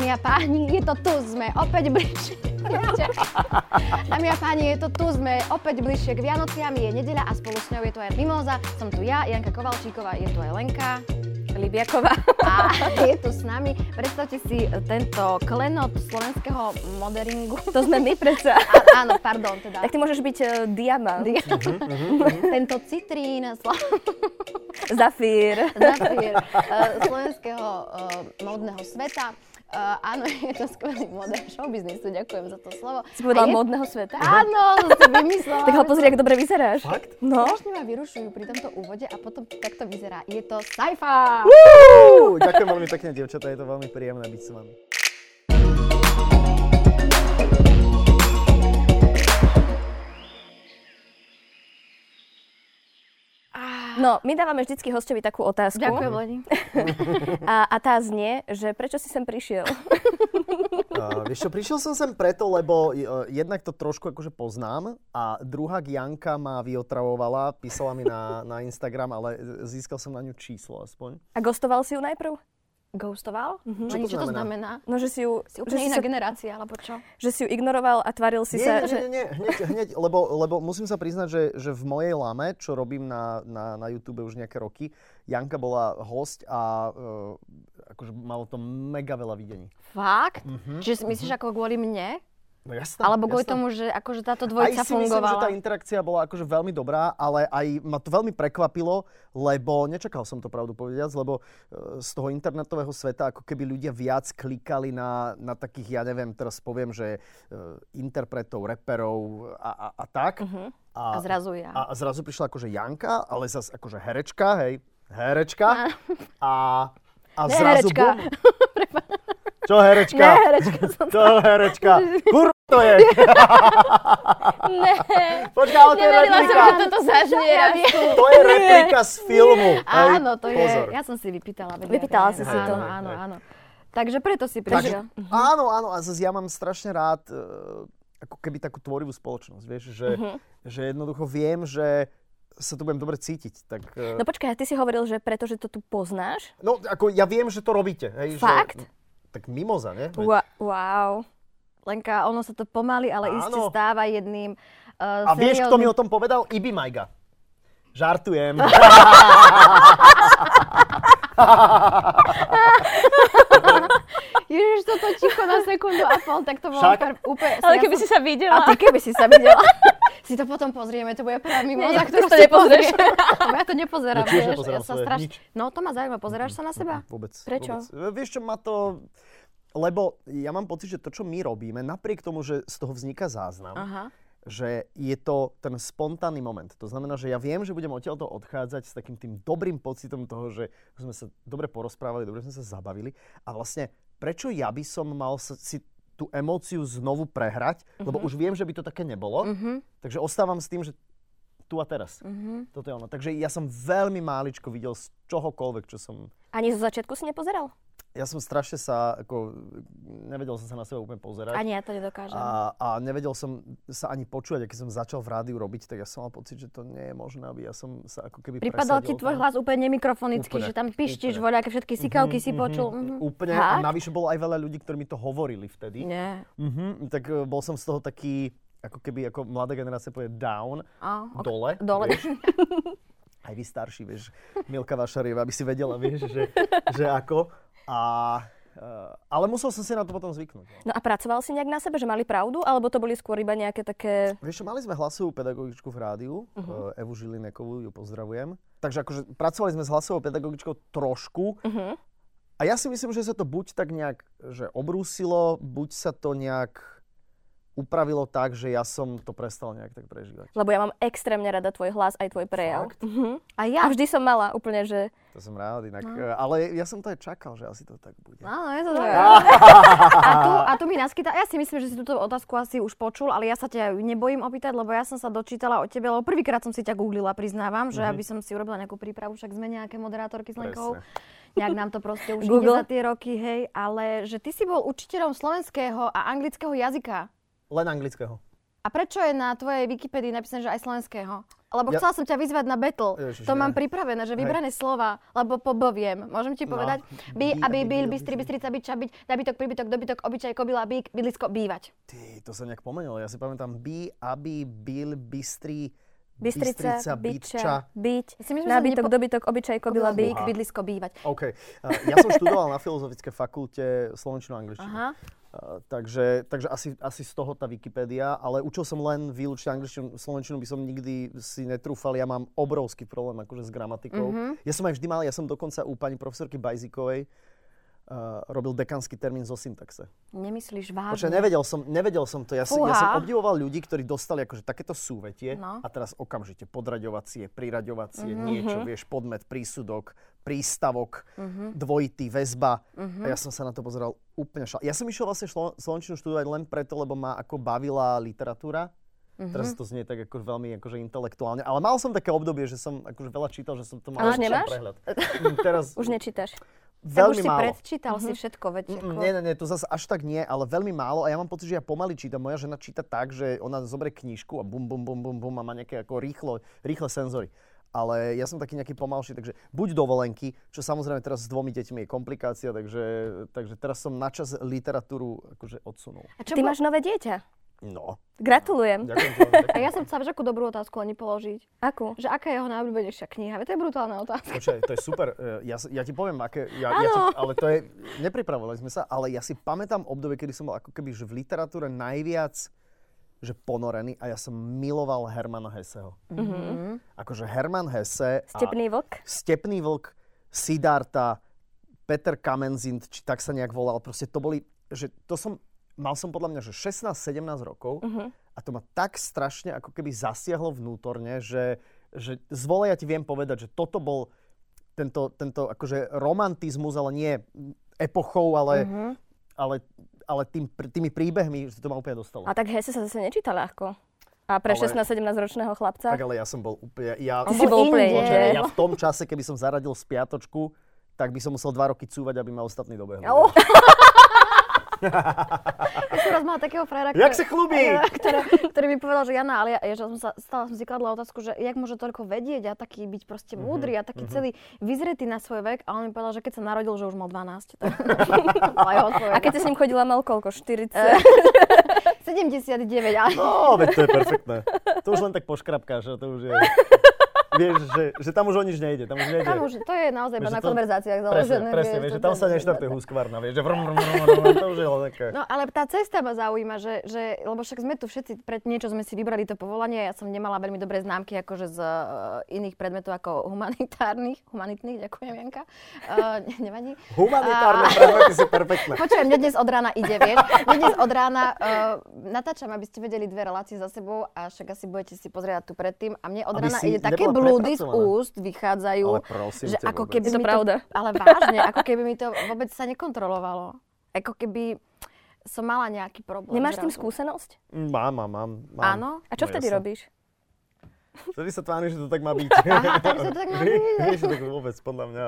Dámy a páni, je to tu, sme opäť bližšie. Dámy a páni, je to tu, sme opäť bližšie k Vianociam, je nedeľa a spolu s ňou je tu aj Mimoza. Som tu ja, Janka Kovalčíková, je tu aj Lenka. Libiaková. A je tu s nami. Predstavte si tento klenot slovenského moderingu. To sme my predsa. A, áno, pardon, teda. Tak ty môžeš byť uh, diamant. Di- tento citrín, slo- Zafír. zafír uh, slovenského uh, módneho sveta. Uh, áno, je to skvelý model showbiznisu, ďakujem za to slovo. Si povedala je- módneho sveta? Áno, to si vymyslela. Tak ho pozri, ako dobre vyzeráš. Fakt? No. Strašne ma vyrušujú pri tomto úvode a potom takto vyzerá. Je to Saifa! Uú, ďakujem veľmi pekne, dievčatá, je to veľmi príjemné byť s vami. No, my dávame vždycky hostovi takú otázku. Ďakujem, Leni. A, a tá znie, že prečo si sem prišiel? Uh, vieš čo, prišiel som sem preto, lebo uh, jednak to trošku akože poznám a druhá Janka ma vyotravovala, písala mi na, na Instagram, ale získal som na ňu číslo aspoň. A gostoval si ju najprv? Ghostoval? Čo Leni, to čo to znamená? No, že si ju, Si že úplne si iná sa, generácia, alebo čo? že si ju ignoroval a tvaril si Nie, sa, nie, že... nie, nie, hneď, hneď, lebo, lebo musím sa priznať, že, že v mojej lame, čo robím na, na, na YouTube už nejaké roky, Janka bola host a uh, akože malo to mega veľa videní. Fakt? Mhm, Čiže si myslíš ako kvôli mne? No jasné, Alebo kvôli tomu, že akože táto Aj dvojica si myslím, že fungovala? tá interakcia bola akože veľmi dobrá, ale aj ma to veľmi prekvapilo, lebo nečakal som to pravdu povedať, lebo e, z toho internetového sveta ako keby ľudia viac klikali na, na takých, ja neviem, teraz poviem, že e, interpretov, reperov a, a, a tak. Mhm. A zrazu ja. A, a zrazu prišla akože Janka, ale zase akože herečka, hej, herečka. A, a Ne, zrazu herečka. bum. Čo herečka? Ne, herečka som Čo herečka? Kur to je. Ne, Počkaj, ale to je neverila som, replika. že toto zažnie. To je replika z filmu. Áno, to je, Pozor. ja som si vypýtala. Vypýtala si si to. Áno, áno. Takže preto si Takže, prišiel. áno, áno, a zase ja mám strašne rád e, ako keby takú tvorivú spoločnosť, vieš, že, Mhm. že jednoducho viem, že sa tu budem dobre cítiť. Tak, e, No počkaj, ty si hovoril, že pretože to tu poznáš? no, ako ja viem, že to robíte. Hej, Fakt? Že, tak mimoza, nie? Veď- wow. Lenka, ono sa to pomaly, ale Áno. iste stáva jedným uh, A vieš, kto mi o serióznym- tom povedal? Ibi Majga. Žartujem. Ježiš, toto ticho na sekundu a pol, tak to bolo Však? úplne... Ale keby som- si sa A videla. ty keby si sa videla. si to potom pozrieme, to bude prvá mimoza, Nie, ktorú to nepozrieš. Lebo ja to nepozerám, Ja tiež vieš. ja sa straš... nič. No to ma zaujíma, pozeráš sa na seba? Vôbec. Prečo? Vôbec. Vieš čo, ma to... Lebo ja mám pocit, že to, čo my robíme, napriek tomu, že z toho vzniká záznam, Aha. že je to ten spontánny moment. To znamená, že ja viem, že budem odtiaľto odchádzať s takým tým dobrým pocitom toho, že sme sa dobre porozprávali, dobre sme sa zabavili. A vlastne, prečo ja by som mal si tú emóciu znovu prehrať, lebo už viem, že by to také nebolo. Mhm. Takže ostávam s tým, že tu a teraz. Mhm. Toto je ono. Takže ja som veľmi máličko videl z čohokoľvek, čo som... Ani zo začiatku si nepozeral? Ja som strašne sa, ako, nevedel som sa na seba úplne pozerať. Ani ja to nedokážem. A, a nevedel som sa ani počúvať, a keď som začal v rádiu robiť, tak ja som mal pocit, že to nie je možné, aby ja som sa ako keby Pripadal ti tvoj hlas úplne nemikrofonický, Úplne, že tam úplne. voľaké všetky sikavky si počul. Mhm. Úplne. Fakt? A navyše bolo aj veľa ľudí, ktorí mi to hovorili vtedy. Nie. Mhm, tak e, bol som z toho taký, ako keby, ako mladá generácia povie down, A, ok. dole. Dole. Vieš? Aj vy starší, vieš, Milka Vašarieva, aby si vedela, vieš, že, že ako. A, e, ale musel som si na to potom zvyknúť. no. No a pracoval si nejak na sebe, že mali pravdu? Alebo to boli skôr iba nejaké také... Vieš čo, mali sme hlasovú pedagogičku v rádiu, uh-huh. Evu Žilinekovú, ju pozdravujem. Takže akože pracovali sme s hlasovou pedagogičkou trošku. Uh-huh. A ja si myslím, že sa to buď tak nejak že obrúsilo, buď sa to nejak upravilo tak, že ja som to prestal nejak tak prežívať. Lebo ja mám extrémne rada tvoj hlas, aj tvoj prejav. Fakt? Uh-huh. A A ja. vždy som mala úplne, že... To som rád inak. No. Ale ja som to aj čakal, že asi to tak bude. Áno, je to dobré. A tu, a tu mi naskytá, ja si myslím, že si túto otázku asi už počul, ale ja sa ťa nebojím opýtať, lebo ja som sa dočítala o tebe, lebo prvýkrát som si ťa googlila, priznávam, že aby som si urobila nejakú prípravu, však sme nejaké moderátorky s Lenkou. Nejak nám to proste už Google. ide za tie roky, hej, ale že ty si bol učiteľom slovenského a anglického jazyka. Len anglického. A prečo je na tvojej Wikipedii napísané, že aj slovenského? Lebo Ja- chcela som ťa vyzvať na battle. Ježiš, to mám pripravené, že vybrané slova, lebo poboviem. Môžem ti No. povedať? By, By, aby, byl, bystri, bystri. bystrica, byča, byť, nabytok, príbytok, dobytok, obyčaj, kobila, bík, bydlisko, bývať. Ty, to sa nejak pomenilo. Ja si pamätám by, aby, byl, bystrý, Bystrica, byča, byť, myslím, nábytok, nepo- dobytok, obyčaj, kobila, bík. bydlisko, bývať. OK. Uh, ja som študoval na Filozofickej fakulte slovenčinu a angličtinu. Aha. Uh, takže takže asi, asi z toho tá Wikipédia, ale učil som len výlučne angličtinu, slovenčinu by som nikdy si netrúfal, ja mám obrovský problém akože s gramatikou. Mhm. Ja som aj vždy mal, ja som dokonca u pani profesorky Bajzikovej uh, robil dekanský termín zo syntaxe. Nemyslíš vážne? nevedel som, nevedel som to. Ja, si, ja som obdivoval ľudí, ktorí dostali akože takéto súvetie No. a teraz okamžite podraďovacie, priraďovacie, Mhm. niečo, vieš, podmet, prísudok, prístavok, Mhm. dvojitý, väzba. A ja som sa na to pozeral úplne šal. Ja som išiel vlastne šlo- slovenčinu študovať len preto, lebo ma ako bavila literatúra. Mhm. Teraz to znie tak ako veľmi akože intelektuálne, ale mal som také obdobie, že som akože veľa čítal, že som to mal Ale už nemáš? prehľad. Mm, Teraz Už nečítaš. Tak veľmi už si málo. predčítal si všetko, veď. Mm, ako- Nie, nie, nie, to zase až tak nie, ale veľmi málo a ja mám pocit, že ja pomaly čítam. Moja žena číta tak, že ona zoberie knižku a bum, bum, bum, bum, bum a má nejaké ako rýchlo, rýchle senzory. Ale ja som taký nejaký pomalší, takže buď dovolenky, čo samozrejme teraz s dvomi deťmi je komplikácia, takže, takže teraz som načas literatúru akože odsunul. A čo Ty bolo- máš nové dieťa. No, Gratulujem. ďakujem veľmi A ja som chcela, že akú dobrú otázku ani položiť. Akú? Že aká je jeho najobľúbenejšia kniha? Veď to je brutálna otázka. Počkaj, to je super. E, Ja, ja ti poviem, aké... Ja, ja ti, ale to je... Nepripravovali sme sa, ale ja si pamätám obdobie, kedy som bol ako keby že v literatúre najviac že ponorený a ja som miloval Hermana Hesseho. Mhm. Akože Herman Hesse Stepný vlk? Stepný vlk, Siddhartha, Peter Kamenzind, či tak sa nejak volal. Proste to boli, že to som, mal som podľa mňa, že 16-17 rokov a to ma tak strašne ako keby zasiahlo vnútorne, že, že z vole ja ti viem povedať, že toto bol tento, tento akože romantizmus, ale nie epochou, ale, ale, ale tým, tými príbehmi, že to ma úplne dostalo. A tak Hesse sa zase nečíta ľahko. A pre Ale- 16-17 ročného chlapca? Tak ale ja som bol úplne... Ja, si bol úplne inde. ja v tom čase, keby som zaradil spiatočku, tak by som musel dva roky cúvať, aby ma ostatní dobehli. Au. Ja som raz mala takého frajera, Jak sa chlubí? ktorý, ktorý mi povedal, že Jana, ale ja, ja som sa, stále som si kladla otázku, že jak môže toľko vedieť a taký byť proste Mhm, múdry a taký celý vyzretý na svoj vek. A on mi povedal, že keď sa narodil, že už mal 12. Tak. A keď si s ním chodila, mal koľko? 40? 79, ale... No, veď to je perfektné. To už len tak poškrapkáš, že to už je... Vieš, že, že tam už o nič nejde. Tam už nejde. Tam už, to je naozaj Vieš, na to- konverzáciách Presne, založené. presne, vieš, že tam sa neštarte húskvarna, vieš, že vrum, vrum, vrum, vrum, to už je také. No ale tá cesta ma zaujíma, že, že, lebo však sme tu všetci, pre niečo sme si vybrali to povolanie, ja som nemala veľmi dobré známky akože z uh, iných predmetov ako humanitárnych, humanitných, ďakujem Janka, uh, ne- nevadí. Humanitárne A- predmety sú perfektné. Počujem, mne dnes od rána ide, vieš. Mne dnes od rána uh, natáčam, aby ste vedeli dve relácie za sebou a však asi budete si pozrieť tu predtým. A mne od rána ide také nebola blúdy z úst, vychádzajú, Ale prosím že ťa ako vôbec. keby Je to mi pravda. to, ale vážne, ako keby mi to vôbec sa nekontrolovalo. Ako keby som mala nejaký problém. Nemáš s tým skúsenosť? Mám, mám, mám. mám. Áno? A čo No vtedy jasne. robíš? Vtedy sa tvári, že to tak má byť. Aha, takže to tak má byť. Vieš, tak vôbec, podľa mňa.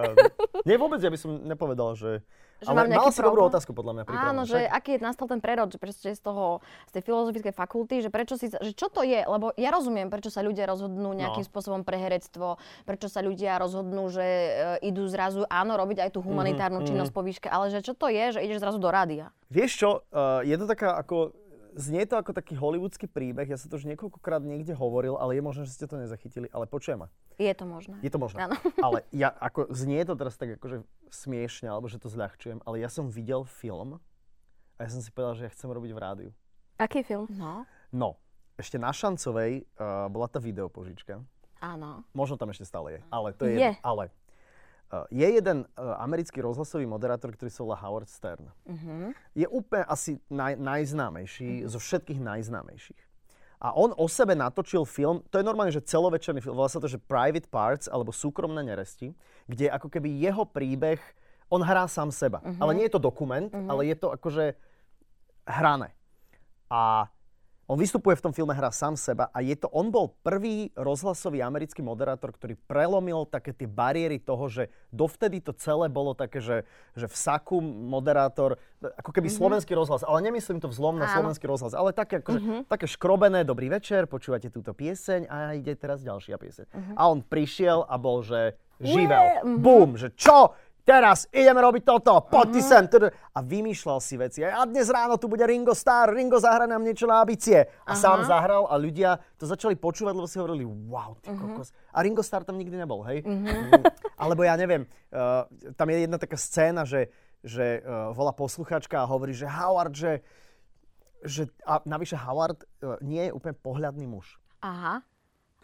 Nie, vôbec, ja by som nepovedal, že... Že ale mám mala si dobrú problém? otázku, podľa mňa. Áno, že aký je nastal ten prerod, že prečo z toho, z tej filozofickej fakulty, že prečo si, že čo to je, lebo ja rozumiem, prečo sa ľudia rozhodnú nejakým No. spôsobom pre herectvo, prečo sa ľudia rozhodnú, že e, idú zrazu, áno, robiť aj tú humanitárnu činnosť po výške, ale že čo to je, že ideš zrazu do rádia. Vieš čo, uh, je to taká ako... Znie to ako taký hollywoodský príbeh, ja som to už niekoľkokrát niekde hovoril, ale je možné, že ste to nezachytili, ale počujem ma. Je to možné. Je to možné. Áno. Ale ja, ako, znie to teraz tak akože smiešne, alebo že to zľahčujem, ale ja som videl film a ja som si povedal, že ja chcem robiť v rádiu. Aký film? No, No, ešte na Šancovej uh, bola tá videopožička. áno. Možno tam ešte stále je, ale to je... Je. Ale je jeden uh, americký rozhlasový moderátor, ktorý sa volá Howard Stern. Mhm. Je úplne asi naj, najznámejší, zo všetkých najznámejších. A on o sebe natočil film, to je normálne, že celovečerný film, volá sa to, že Private Parts, alebo Súkromné neresti, kde ako keby jeho príbeh, on hrá sám seba. Ale nie je to dokument, ale je to akože hrané. A On vystupuje v tom filme, hrá sám seba a je to, on bol prvý rozhlasový americký moderátor, ktorý prelomil také tie bariéry toho, že dovtedy to celé bolo také, že, že v saku moderátor, ako keby mm-hmm. slovenský rozhlas, ale nemyslím to vzlom na Áno. slovenský rozhlas, ale také, akože, mm-hmm. také škrobené, dobrý večer, počúvate túto pieseň a ide teraz ďalšia pieseň. Mm-hmm. A on prišiel a bol, že živel. Mm-hmm. Bum, že čo? Teraz ideme robiť toto, poďte uh-huh. sem. Tudu. A vymýšľal si veci. A dnes ráno tu bude Ringo Starr, Ringo zahra nám niečo na abicie. A sám zahral a ľudia to začali počúvať, lebo si hovorili, wow, ty uh-huh. kokos. A Ringo Starr tam nikdy nebol, hej? Uh-huh. Alebo ja neviem, uh, tam je jedna taká scéna, že, že uh, volá posluchačka a hovorí, že Howard, že, že a navyše Howard uh, nie je úplne pohľadný muž. Aha.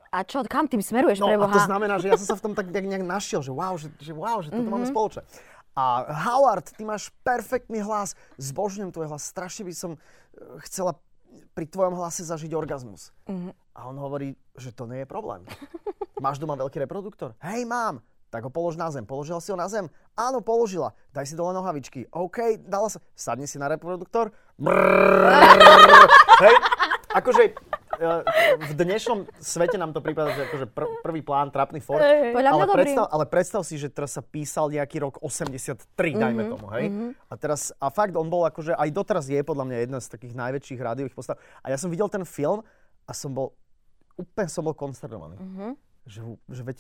A čo, kam tým smeruješ, No preboha? a to znamená, že ja som sa v tom tak nejak, našiel, že wow, že, že wow, že toto mm-hmm. máme spoločné. A Howard, ty máš perfektný hlas, zbožňujem tvoj hlas, strašne by som eh, chcela pri tvojom hlase zažiť orgazmus. Mm-hmm. A on hovorí, že to nie je problém. Máš doma veľký reproduktor? Hej, mám. Tak ho polož na zem. Položila si ho na zem? Áno, položila. Daj si dole nohavičky. OK, dala sa. Sadni si na reproduktor. Brrr. Hej, akože v dnešnom svete nám to prípada, že akože pr- prvý plán, trapný Ford. Podľa mňa ale, predstav, ale predstav si, že teraz sa písal nejaký rok 83, dajme Mhm, tomu, hej? A teraz, a fakt on bol akože, aj doteraz je podľa mňa jedna z takých najväčších rádiových postav. A ja som videl ten film a som bol, úplne som bol konsternovaný. Mhm. Že, že veď,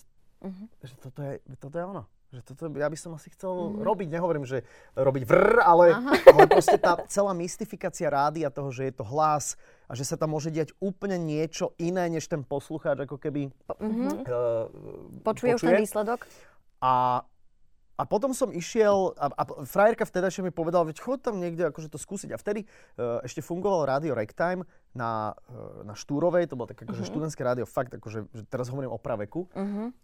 že toto je, toto je ono. Že toto ja by som asi chcel robiť, nehovorím, že robiť vrr, ale, ale proste tá celá mystifikácia rádia toho, že je to hlas a že sa tam môže diať úplne niečo iné, než ten poslucháč ako keby uh, Počuje už ten výsledok? a, a potom som išiel, a, a frajerka vtedajšia mi povedala, veď chod tam niekde akože to skúsiť. A vtedy uh, ešte fungovalo rádio Ragtime na, uh, na Štúrovej, to bolo také akože študentské rádio, fakt akože, že teraz hovorím o praveku.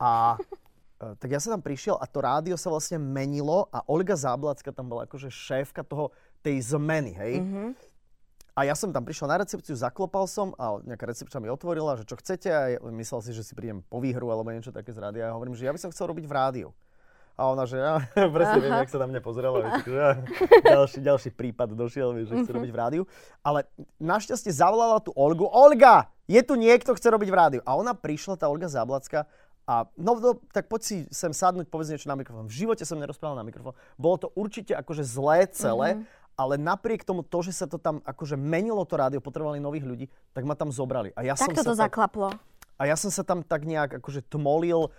A uh, tak ja som tam prišiel a to rádio sa vlastne menilo a Olga Záblacka tam bola akože šéfka toho, tej zmeny, hej. A ja som tam prišiel na recepciu, zaklopal som a nejaká recepčná mi otvorila, že čo chcete a ja myslel si, že si prídem po výhru alebo niečo také z rádia. A ja hovorím, že ja by som chcel robiť v rádiu. A ona, že ja presne viem, jak sa na mňa pozerala. Vieš, ja, ďalší, ďalší prípad došiel, vieš, že chce robiť v rádiu. Ale našťastie zavolala tu Olgu. Olga, je tu niekto, chce robiť v rádiu. A ona prišla, tá Olga Záblacka, a no, no, tak poď si sem sadnúť, povedz niečo na mikrofón. V živote som nerozprával na mikrofón. Bolo to určite akože zlé celé, mm-hmm. ale napriek tomu to, že sa to tam akože menilo to rádio, potrebovali nových ľudí, tak ma tam zobrali. A ja som Takto sa to tak, zaklaplo. a ja som sa tam tak nejak akože tmolil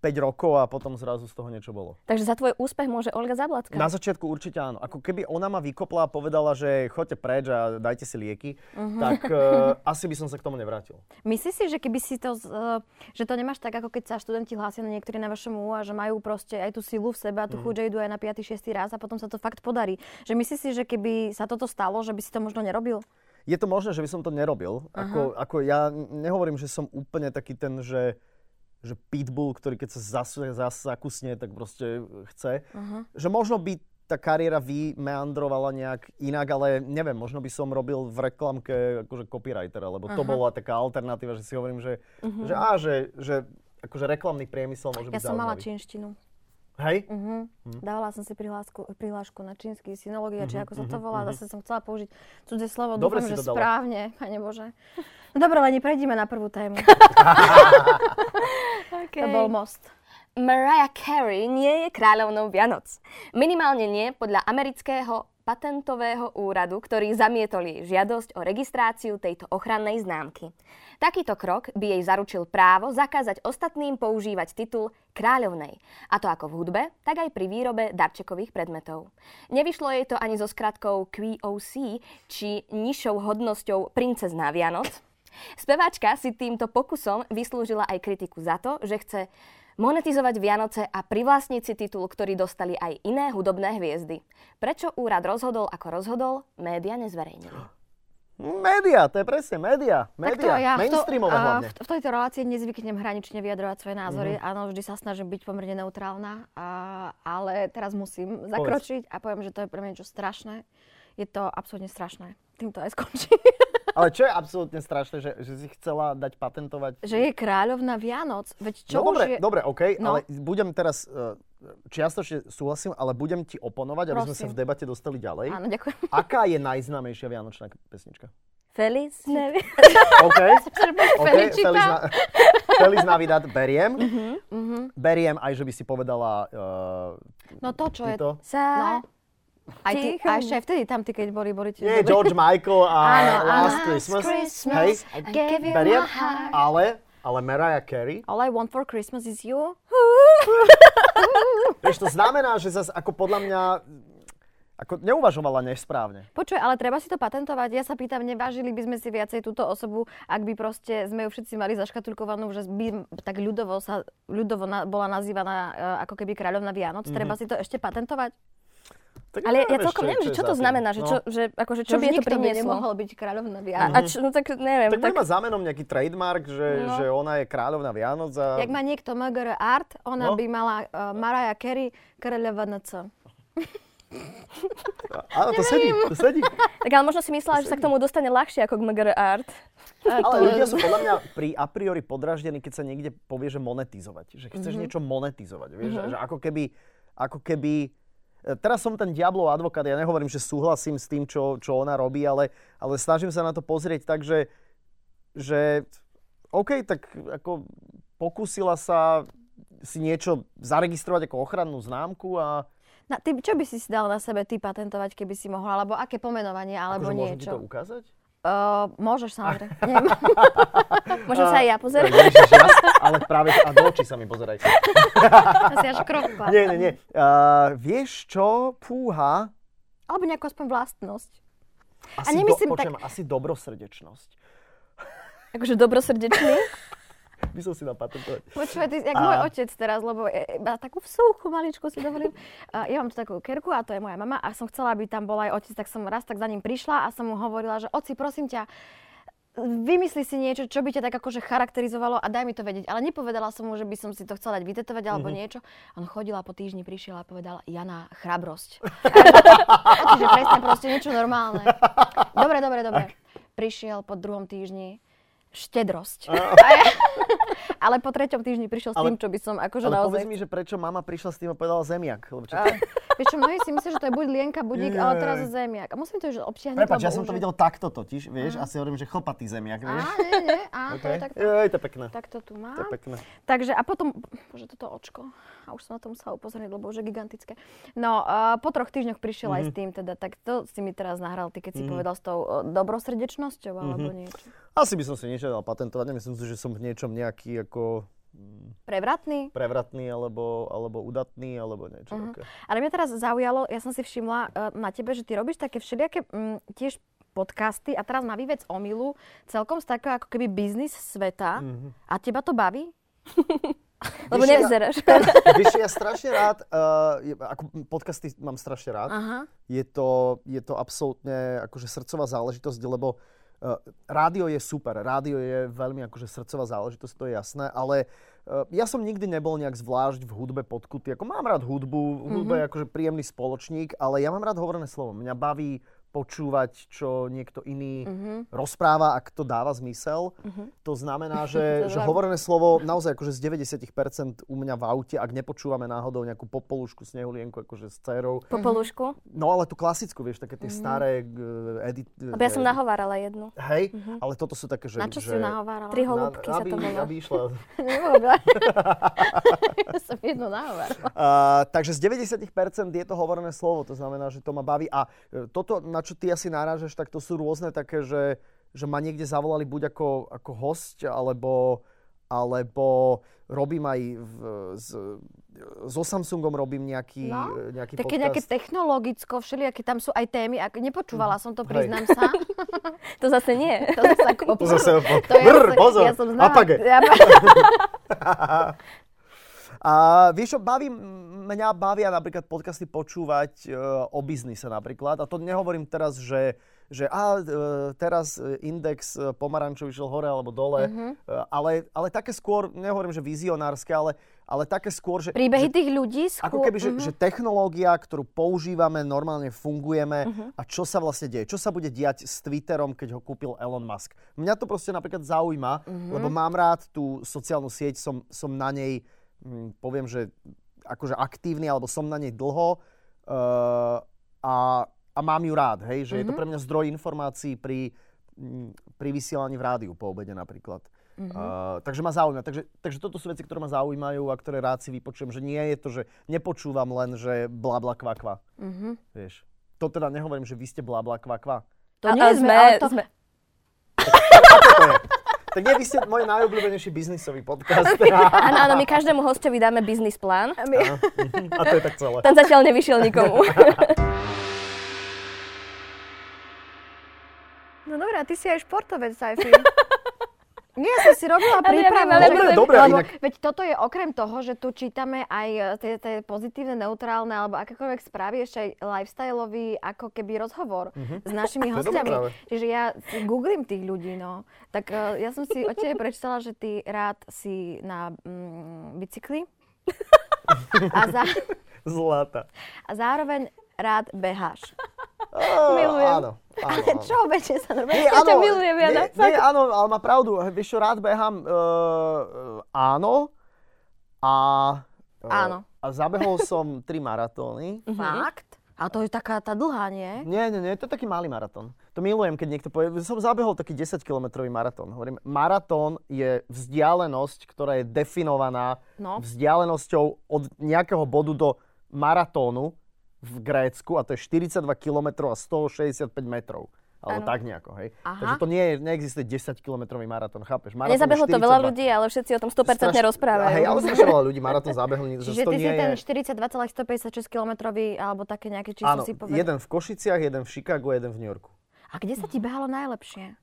5 rokov a potom zrazu z toho niečo bolo. Takže za tvoj úspech môže Olga Zablacka. Na začiatku určite áno. Ako keby ona ma vykopla a povedala, že choďte preč a dajte si lieky, Mhm. tak uh, asi by som sa k tomu nevrátil. Myslíš si, že keby si to, eh, že to nemáš tak, ako keď sa študenti hlásia na niektorí na vašom a že majú proste aj tú silu v sebe a tú chuť, že idú aj na 5. 6. raz a potom sa to fakt podarí. Že myslíš si, že keby sa toto stalo, že by si to možno nerobil? Je to možné, že by som to nerobil. Ako, ako ja nehovorím, že som úplne taký ten, že, že pitbull, ktorý keď sa zas, zas zakusne, tak proste chce. Že možno by tá kariéra vymeandrovala nejak inak, ale neviem, možno by som robil v reklamke akože copywritera, lebo to bola taká alternatíva, že si hovorím, že, že, á, že, že akože reklamný priemysel môže Ja byť som mala zaujímavý. čínštinu. Hej? Mhm. Dávala som si prihlášku, prihlášku na čínsky synológia, či ako sa to volá. Zase som chcela použiť cudzie slovo. Mhm, Dobre Dúfam, že dala. správne, pane Bože. No dobre, Leni, prejdime na prvú tému. Okay. To bol most. Mariah Carey nie je kráľovnou Vianoc. Minimálne nie podľa amerického patentového úradu, ktorý zamietol jej žiadosť o registráciu tejto ochrannej známky. Takýto krok by jej zaručil právo zakázať ostatným používať titul kráľovnej, a to ako v hudbe, tak aj pri výrobe darčekových predmetov. Nevyšlo jej to ani so skratkou QOC, či nižšou hodnosťou princezná Vianoc, Speváčka si týmto pokusom vyslúžila aj kritiku za to, že chce monetizovať Vianoce a privlastniť si titul, ktorý dostali aj iné hudobné hviezdy. Prečo úrad rozhodol ako rozhodol, média nezverejnili. Média, to je presne, média. Média, ja v, to, mainstreamové a hlavne. v, v tejto relácii nezvyknem hranične vyjadrovať svoje názory. Áno, vždy sa snažím byť pomerne neutrálna, a, ale teraz musím zakročiť a poviem, že to je pre mňa niečo strašné. Je to absolútne strašné. Týmto aj skončí. Ale čo je absolútne strašné, že, že si chcela dať patentovať... že je kráľovna Vianoc. Veď čo no už dobre, je... dobre, OK, No. ale budem teraz, uh, čiastočne súhlasím, ale budem ti oponovať, aby sme sa Prosím. v debate dostali ďalej. Áno, ďakujem. Aká je najznámejšia vianočná pesnička? Feliz Navidad. OK, OK, Felicita. Feliz, na, Feliz Navidad beriem. Mhm. Beriem aj, že by si povedala uh, No to, čo je... Tito. Sa... No. Aj, ty, a ešte aj vtedy tam, ty keď boli, boli Nie, dobrí. George Michael a Áno. Last Christmas. Hej, beriem. Ale, ale Mariah Carey. All I want for Christmas is you. Vieš, to znamená, že zase ako podľa mňa ako neuvažovala nesprávne. Počuj, ale treba si to patentovať. Ja sa pýtam, nevážili by sme si viacej túto osobu, ak by proste sme ju všetci mali zaškatulkovanú, že by tak ľudovo, sa, ľudovo na, bola nazývaná uh, ako keby kráľovna Vianoc. Treba si to ešte patentovať? Tak Ale ja neviem, celkom neviem, že čo to znamená, že No. čo, že, akože, čo Že by je to nikto by prinieslo. nemohol byť kráľovna Vianoc. a čo, no tak neviem, Tak tak, bude mať za menom nejaký trademark, že, No. že ona je kráľovná Vianoc a... Jak má niekto MGR Art, ona No. by mala uh, Mariah Carey kráľovna C. Áno, to sedí, to sedí. tak ale možno si myslela, že sa k tomu dostane ľahšie ako k MGR Art. Ale ľudia sú podľa mňa pri a priori podraždení, keď sa niekde povie, že monetizovať. Že chceš Mhm. niečo monetizovať. Vieš? Že ako keby, ako keby Teraz som ten diablov advokát, ja nehovorím, že súhlasím s tým, čo, čo ona robí, ale, ale snažím sa na to pozrieť tak, že, že OK, tak ako pokúsila sa si niečo zaregistrovať ako ochrannú známku a Na, ty, čo by si si dal na sebe ty patentovať, keby si mohla? Alebo aké pomenovanie, alebo akože môžem ti niečo? to ukázať? Uh, môžeš samozrejme. Môžem sa aj ja pozerať? Ježiš, ja, ale práve a do očí sa mi pozeraj. asi až krok. Nie, nie, nie. Uh, vieš čo? Fúha. Alebo nejakú aspoň vlastnosť. Asi, nemyslím do, tak- počujem, asi dobrosrdečnosť. Akože dobrosrdečný. By som si dal patentovať. Počúvaj, ty, jak A- môj otec teraz, lebo e, má takú vsúku maličku si dovolím. Uh, ja mám tu takú kerku a to je moja mama a som chcela, aby tam bol aj otec, tak som raz tak za ním prišla a som mu hovorila, že oci, prosím ťa, vymysli si niečo, čo by ťa tak akože charakterizovalo a daj mi to vedieť. Ale nepovedala som mu, že by som si to chcela dať vytetovať alebo Mhm. niečo. On chodil a po týždni prišiel a povedal, Jana, chrabrosť. Čiže presne proste niečo normálne. Dobre, dobre, dobre. Prišiel po druhom týždni štedrosť. Ale po treťom týždni prišiel s Ale- tým, čo by som akože Ale naozaj... povedz mi, že prečo mama prišla s tým a povedala zemiak. Lebo čo A, vieš čo, mnohí si myslia, že to je buď lienka, budík, ale teraz zemiak. A musím to už občiahnuť, Prepač, ja som to videl takto totiž, vieš, a si hovorím, že chlpatý zemiak, vieš. Á, nie, nie, á, to je takto. Jej, to je pekné. Tak to tu mám. To je pekné. Takže a potom, bože, toto očko. A už som na to musela upozorniť, lebo už je gigantické. No, po troch týždňoch prišiel Mhm. aj s tým, teda, tak to si mi teraz nahral, ty keď si povedal s tou o, dobrosrdečnosťou alebo Mhm. niečo. Asi by som si niečo dal patentovať. Nemyslím si, že som v niečom nejaký ako Prevratný? prevratný alebo, alebo udatný alebo niečo Mhm. také. Ale mňa teraz zaujalo, ja som si všimla uh, na tebe, že ty robíš také všelijaké mm, tiež podcasty a teraz má vyvec omilu celkom z takého ako keby biznis sveta. Mhm. A teba to baví? Lebo nevyzeráš. Vieš, ja strašne rád, uh, ako podcasty mám strašne rád. Aha. Je to, je to absolútne akože srdcová záležitosť, lebo uh, rádio je super, rádio je veľmi akože srdcová záležitosť, to je jasné, ale uh, ja som nikdy nebol nejak zvlášť v hudbe podkutý. Ako mám rád hudbu, hudba je akože príjemný spoločník, ale ja mám rád hovorené slovo. Mňa baví počúvať, čo niekto iný rozpráva, ak to dáva zmysel. To znamená, že, že hovorené slovo naozaj akože z 90% u mňa v aute, ak nepočúvame náhodou nejakú popolušku, snehulienku akože s dcerou. Po polušku. No ale tú klasickú, vieš, také tie staré uh, edit... Lebo ja som nahovárala jednu. Hej, ale toto sú také, že... Na čo že... si nahovárala? Tri Na- holúbky sa aby, to volá. aby išla. Ja som jednu nahovárala. Uh, takže z 90% je to hovorené slovo, to znamená, že to ma baví. A e, toto, na čo ty asi narážaš, tak to sú rôzne také, že, že ma niekde zavolali buď ako, ako host, alebo, alebo robím aj v, s, so Samsungom robím nejaký, No, nejaký Také podcast. nejaké technologicko, všelijaké tam sú aj témy. Ak nepočúvala som to, Hej. priznám sa. To zase nie. To zase ako... To zase... To ja, Brr, pozor, ja som znala, apage. Ja, A vieš čo, baví, mňa bavia napríklad podcasty počúvať e, o biznise napríklad. A to nehovorím teraz, že, že a, e, teraz e, index e, pomarančov išiel hore alebo dole, Mhm. e, ale, ale také skôr, nehovorím, že vizionárske, ale, ale také skôr, že... príbehy že, tých ľudí skôr... ako keby, že, Mhm. že technológia, ktorú používame, normálne fungujeme Mhm. a čo sa vlastne deje. Čo sa bude diať s Twitterom, keď ho kúpil Elon Musk. Mňa to proste napríklad zaujíma, Mhm. lebo mám rád tú sociálnu sieť, som, som na nej, poviem, že akože aktívny, alebo som na nej dlho uh, a, a mám ju rád, hej, že je to Mhm. pre mňa zdroj informácií pri mm, pri vysielaní v rádiu po obede napríklad. Mhm. Uh, takže ma zaujíma. Takže, takže toto sú veci, ktoré ma zaujímajú a ktoré rád si vypočujem, že nie je to, že nepočúvam len, že bla bla kva kva. Mhm. Vieš. To teda nehovorím, že vy ste bla bla kva kva. To A- nie a sme, sme, ale to... sme. Ako to je? Tak nie, vy ste môj najobľúbenejší biznisový podcast. Áno, áno, my každému hostovi dáme biznis plán. A to je tak celé. Ten zatiaľ nevyšiel nikomu. No dobré, a ty si aj športovec, Saifi. Nie, som si robila Ale ja prípravu. že- Dobre, dobre, lebo, inak- Veď toto je okrem toho, že tu čítame aj e, tie, tie pozitívne, neutrálne alebo akékoľvek správy, ešte aj lifestyleový ako keby rozhovor s našimi hostiami. Čiže ja si googlím tých ľudí, no. Tak e, ja som si od tebe prečítala, že ty rád si na mm, bicykli a, za, Zlata. a zároveň rád beháš. Á, Milujem. Áno, Ale áno. čo obečne sa normálne? Nie, Ja ťa milujem, Jana, nie, nie, áno, ale má pravdu. Vieš čo, rád behám, uh, áno. A, uh, Áno. A zabehol som tri maratóny. Fakt? A to je taká tá dlhá, nie? Nie, nie, nie, to je taký malý maratón. To milujem, keď niekto povie, som zabehol taký 10-kilometrový maratón. Hovorím, maratón je vzdialenosť, ktorá je definovaná No. vzdialenosťou od nejakého bodu do maratónu v Grécku a to je 42 km a 165 metrov. Alebo Áno. tak nejako, hej. Aha. Takže to nie je, neexistuje 10-kilometrový maratón, chápeš? Maratón Nezabehlo to veľa 42. ľudí, ale všetci o tom 100% Straš- rozprávajú. Hej, ale strašne veľa ľudí maratón zabehli, že Čiže to ty si nie ten je... 42,156 km alebo také nejaké číslo Áno, si povedal. jeden v Košiciach, jeden v Chicagu, jeden v New Yorku. A kde sa ti behalo najlepšie?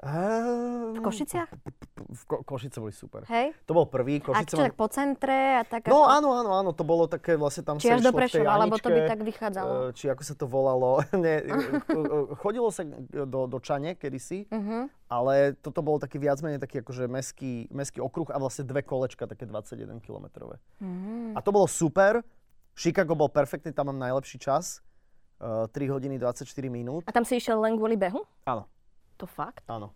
V Košiciach? V Ko- Košice boli super. Hej? To bol prvý. A Košice čo, mám- tak po centre a tak No ako... áno, áno, áno, to bolo také, vlastne tam Či sa až do Prešova, lebo to by tak vychádzalo. e, Či ako sa to volalo. Nie, e, e, chodilo sa do, do Čane kedysi, Mhm. ale toto bol taký viac menej taký akože meský, meský okruh a vlastne dve kolečka, také 21 kilometrové. Mhm. A to bolo super. Chicago bol perfektný, tam mám najlepší čas. Uh, 3 hodiny 24 minút. A tam si išiel len kvôli behu? Áno, To fakt? áno.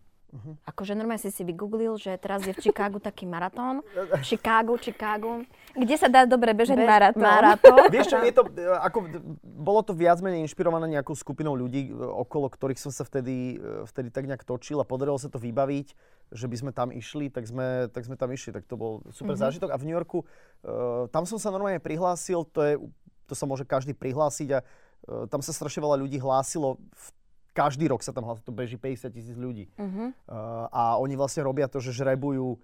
Akože normálne si si vygooglil, že teraz je v Chicagu taký maratón. V Chicagu, Chicagu. Kde sa dá dobre bežať Bež- maratón? maratón. Vieš čo, je to, e, ako, bolo to viac menej inšpirované nejakou skupinou ľudí, e, okolo ktorých som sa vtedy, vtedy tak nejak točil a podarilo sa to vybaviť, že by sme tam išli, tak sme, tak sme tam išli. Tak to bol super mm-hmm. zážitok. A v New Yorku, uh, tam som sa normálne prihlásil, to, je, to sa môže každý prihlásiť a tam sa strašne veľa ľudí hlásilo. V, každý rok sa tam hlási, to beží 50 tisíc ľudí. Mhm. Uh, a oni vlastne robia to, že žrebujú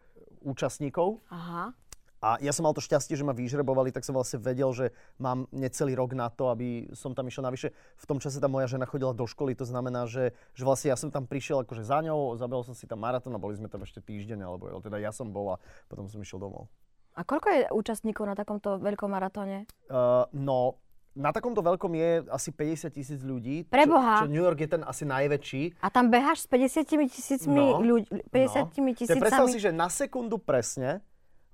účastníkov Aha. a ja som mal to šťastie, že ma vyžrebovali, tak som vlastne vedel, že mám necelý rok na to, aby som tam išiel navyše. V tom čase tá moja žena chodila do školy, to znamená, že, že vlastne ja som tam prišiel akože za ňou, zabehol som si tam maratón a boli sme tam ešte týždeň, alebo ale teda ja som bol a potom som išiel domov. A koľko je účastníkov na takomto veľkom maratóne? Uh, no, na takomto veľkom je asi 50 tisíc ľudí. Preboha. Čo, čo New York je ten asi najväčší. A tam beháš s 50 tisícmi No, ľudí, 50 Tak predstav tisícami. si, že na sekundu presne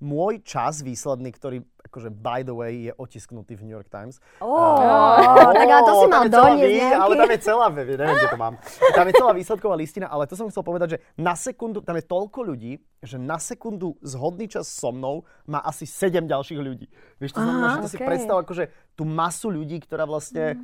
môj čas výsledný, ktorý akože by the way je otisknutý v New York Times. Ó, Á, tak ale to si mal doniesť Ale tam je celá, neviem, kde to mám. Tam je celá výsledková listina, ale to som chcel povedať, že na sekundu, tam je toľko ľudí, že na sekundu zhodný čas so mnou má asi 7 ďalších ľudí. Vieš, to znamená, Aha, že to si predstav akože tú masu ľudí, ktorá vlastne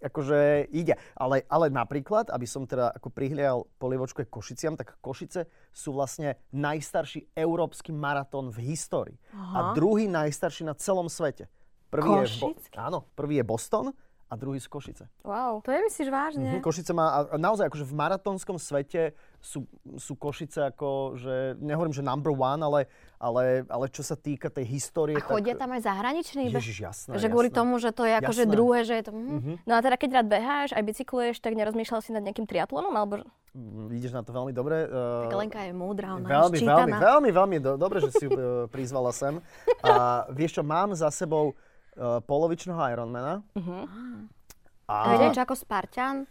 akože ide. Ale, ale napríklad, aby som teda ako prihlial polievočku Košiciam, tak Košice sú vlastne najstarší európsky maratón v histórii. A druhý najstarší na celom svete. Prvý je, Bo- Košický? áno, prvý je Boston a druhý z Košice. Wow. To je myslíš vážne? Mhm, Košice má, a- naozaj akože v maratónskom svete sú, sú Košice ako, že nehovorím, že number one, ale, ale, ale čo sa týka tej histórie, A chodia tak... tam aj zahraniční? Ježiš, jasné, Že kvôli jasné. tomu, že to je akože druhé, že je to... Mhm. No a teda keď rád beháš, aj bicykluješ, tak nerozmýšľal si nad nejakým triatlonom? Alebo... Mm, Ideš na to veľmi dobre. Tak Uh, Lenka je múdra, ona Veľmi, je veľmi, veľmi, veľmi do, dobre, že si ju uh, prizvala sem. A vieš čo, mám za sebou uh, polovičného Ironmana. To A je niečo ako Spartan?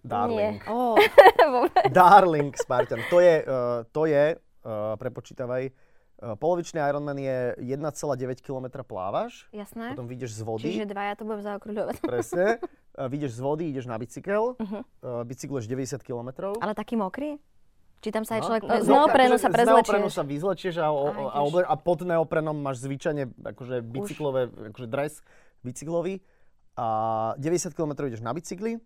Darling. Ó, Darling Spartan. To je, uh, to je uh, prepočítavaj, uh, polovičný Ironman je 1,9 km plávaš, jasné. potom vyjdeš z vody. Čiže dvaja to budem zaokruľovať. Presne. Uh, vyjdeš z vody, ideš na bicykel, uh-huh. uh, bicykluješ 90 km. Ale taký mokrý? Či tam sa aj človek... No, z neoprénu sa Z neoprénu prezlečieš. sa vyzlečieš a, o, a, oble, a pod neoprénom máš zvyčajne akože bicyklové, akože dres bicyklový. A 90 km ideš na bicykli,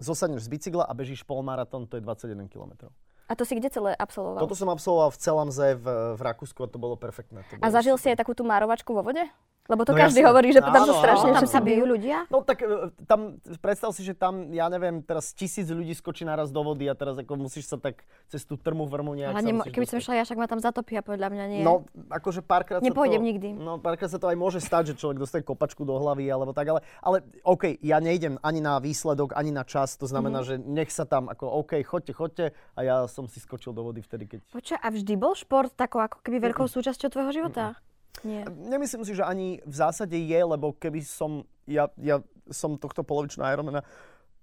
zosadneš z bicykla a bežíš polmaratón, to je 21 km. A to si kde celé absolvoval? Toto som absolvoval v Celamze v, v Rakúsku a to bolo perfektné. To A bolo zažil si super. aj takú tú márovačku vo vode? Lebo to No každý jasné. hovorí, že tam Áno, sú strašne, áno, že Tam sa bijú ľudia? No tak e, tam, predstav si, že tam, ja neviem, teraz tisíc ľudí skočí naraz do vody a teraz ako musíš sa tak cez tú trmu vrmu nejak Ale nemo- keby som šla, ja však ma tam zatopia, podľa mňa nie. No, akože párkrát Nepôjdem sa to, nikdy. No, párkrát sa to aj môže stať, že človek dostane kopačku do hlavy alebo tak, ale, ale OK, ja nejdem ani na výsledok, ani na čas, to znamená, Mhm. že nech sa tam ako OK, chodte, chodte a ja som si skočil do vody vtedy, keď... Počkaj, a vždy bol šport takou ako keby veľkou súčasťou tvojho života? Nie. Nemyslím si, že ani v zásade je, lebo keby som, ja, ja som tohto polovičného Ironmana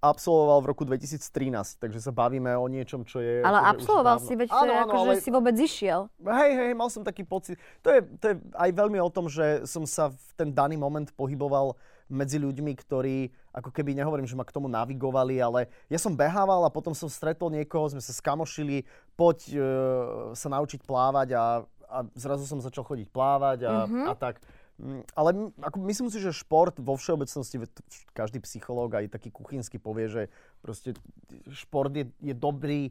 absolvoval v roku 2013, takže sa bavíme o niečom, čo je... Ale akože absolvoval si, veď Áno, áno, ako, že ale- si vôbec išiel. Hej, hej, mal som taký pocit. To je, to je aj veľmi o tom, že som sa v ten daný moment pohyboval medzi ľuďmi, ktorí, ako keby nehovorím, že ma k tomu navigovali, ale ja som behával a potom som stretol niekoho, sme sa skamošili, poď e, sa naučiť plávať a, a zrazu som začal chodiť plávať a, Mhm. a tak. Mm, Ale ako myslím si, že šport vo všeobecnosti, každý psychológ, aj taký kuchynsky povie, že proste šport je, je dobrý,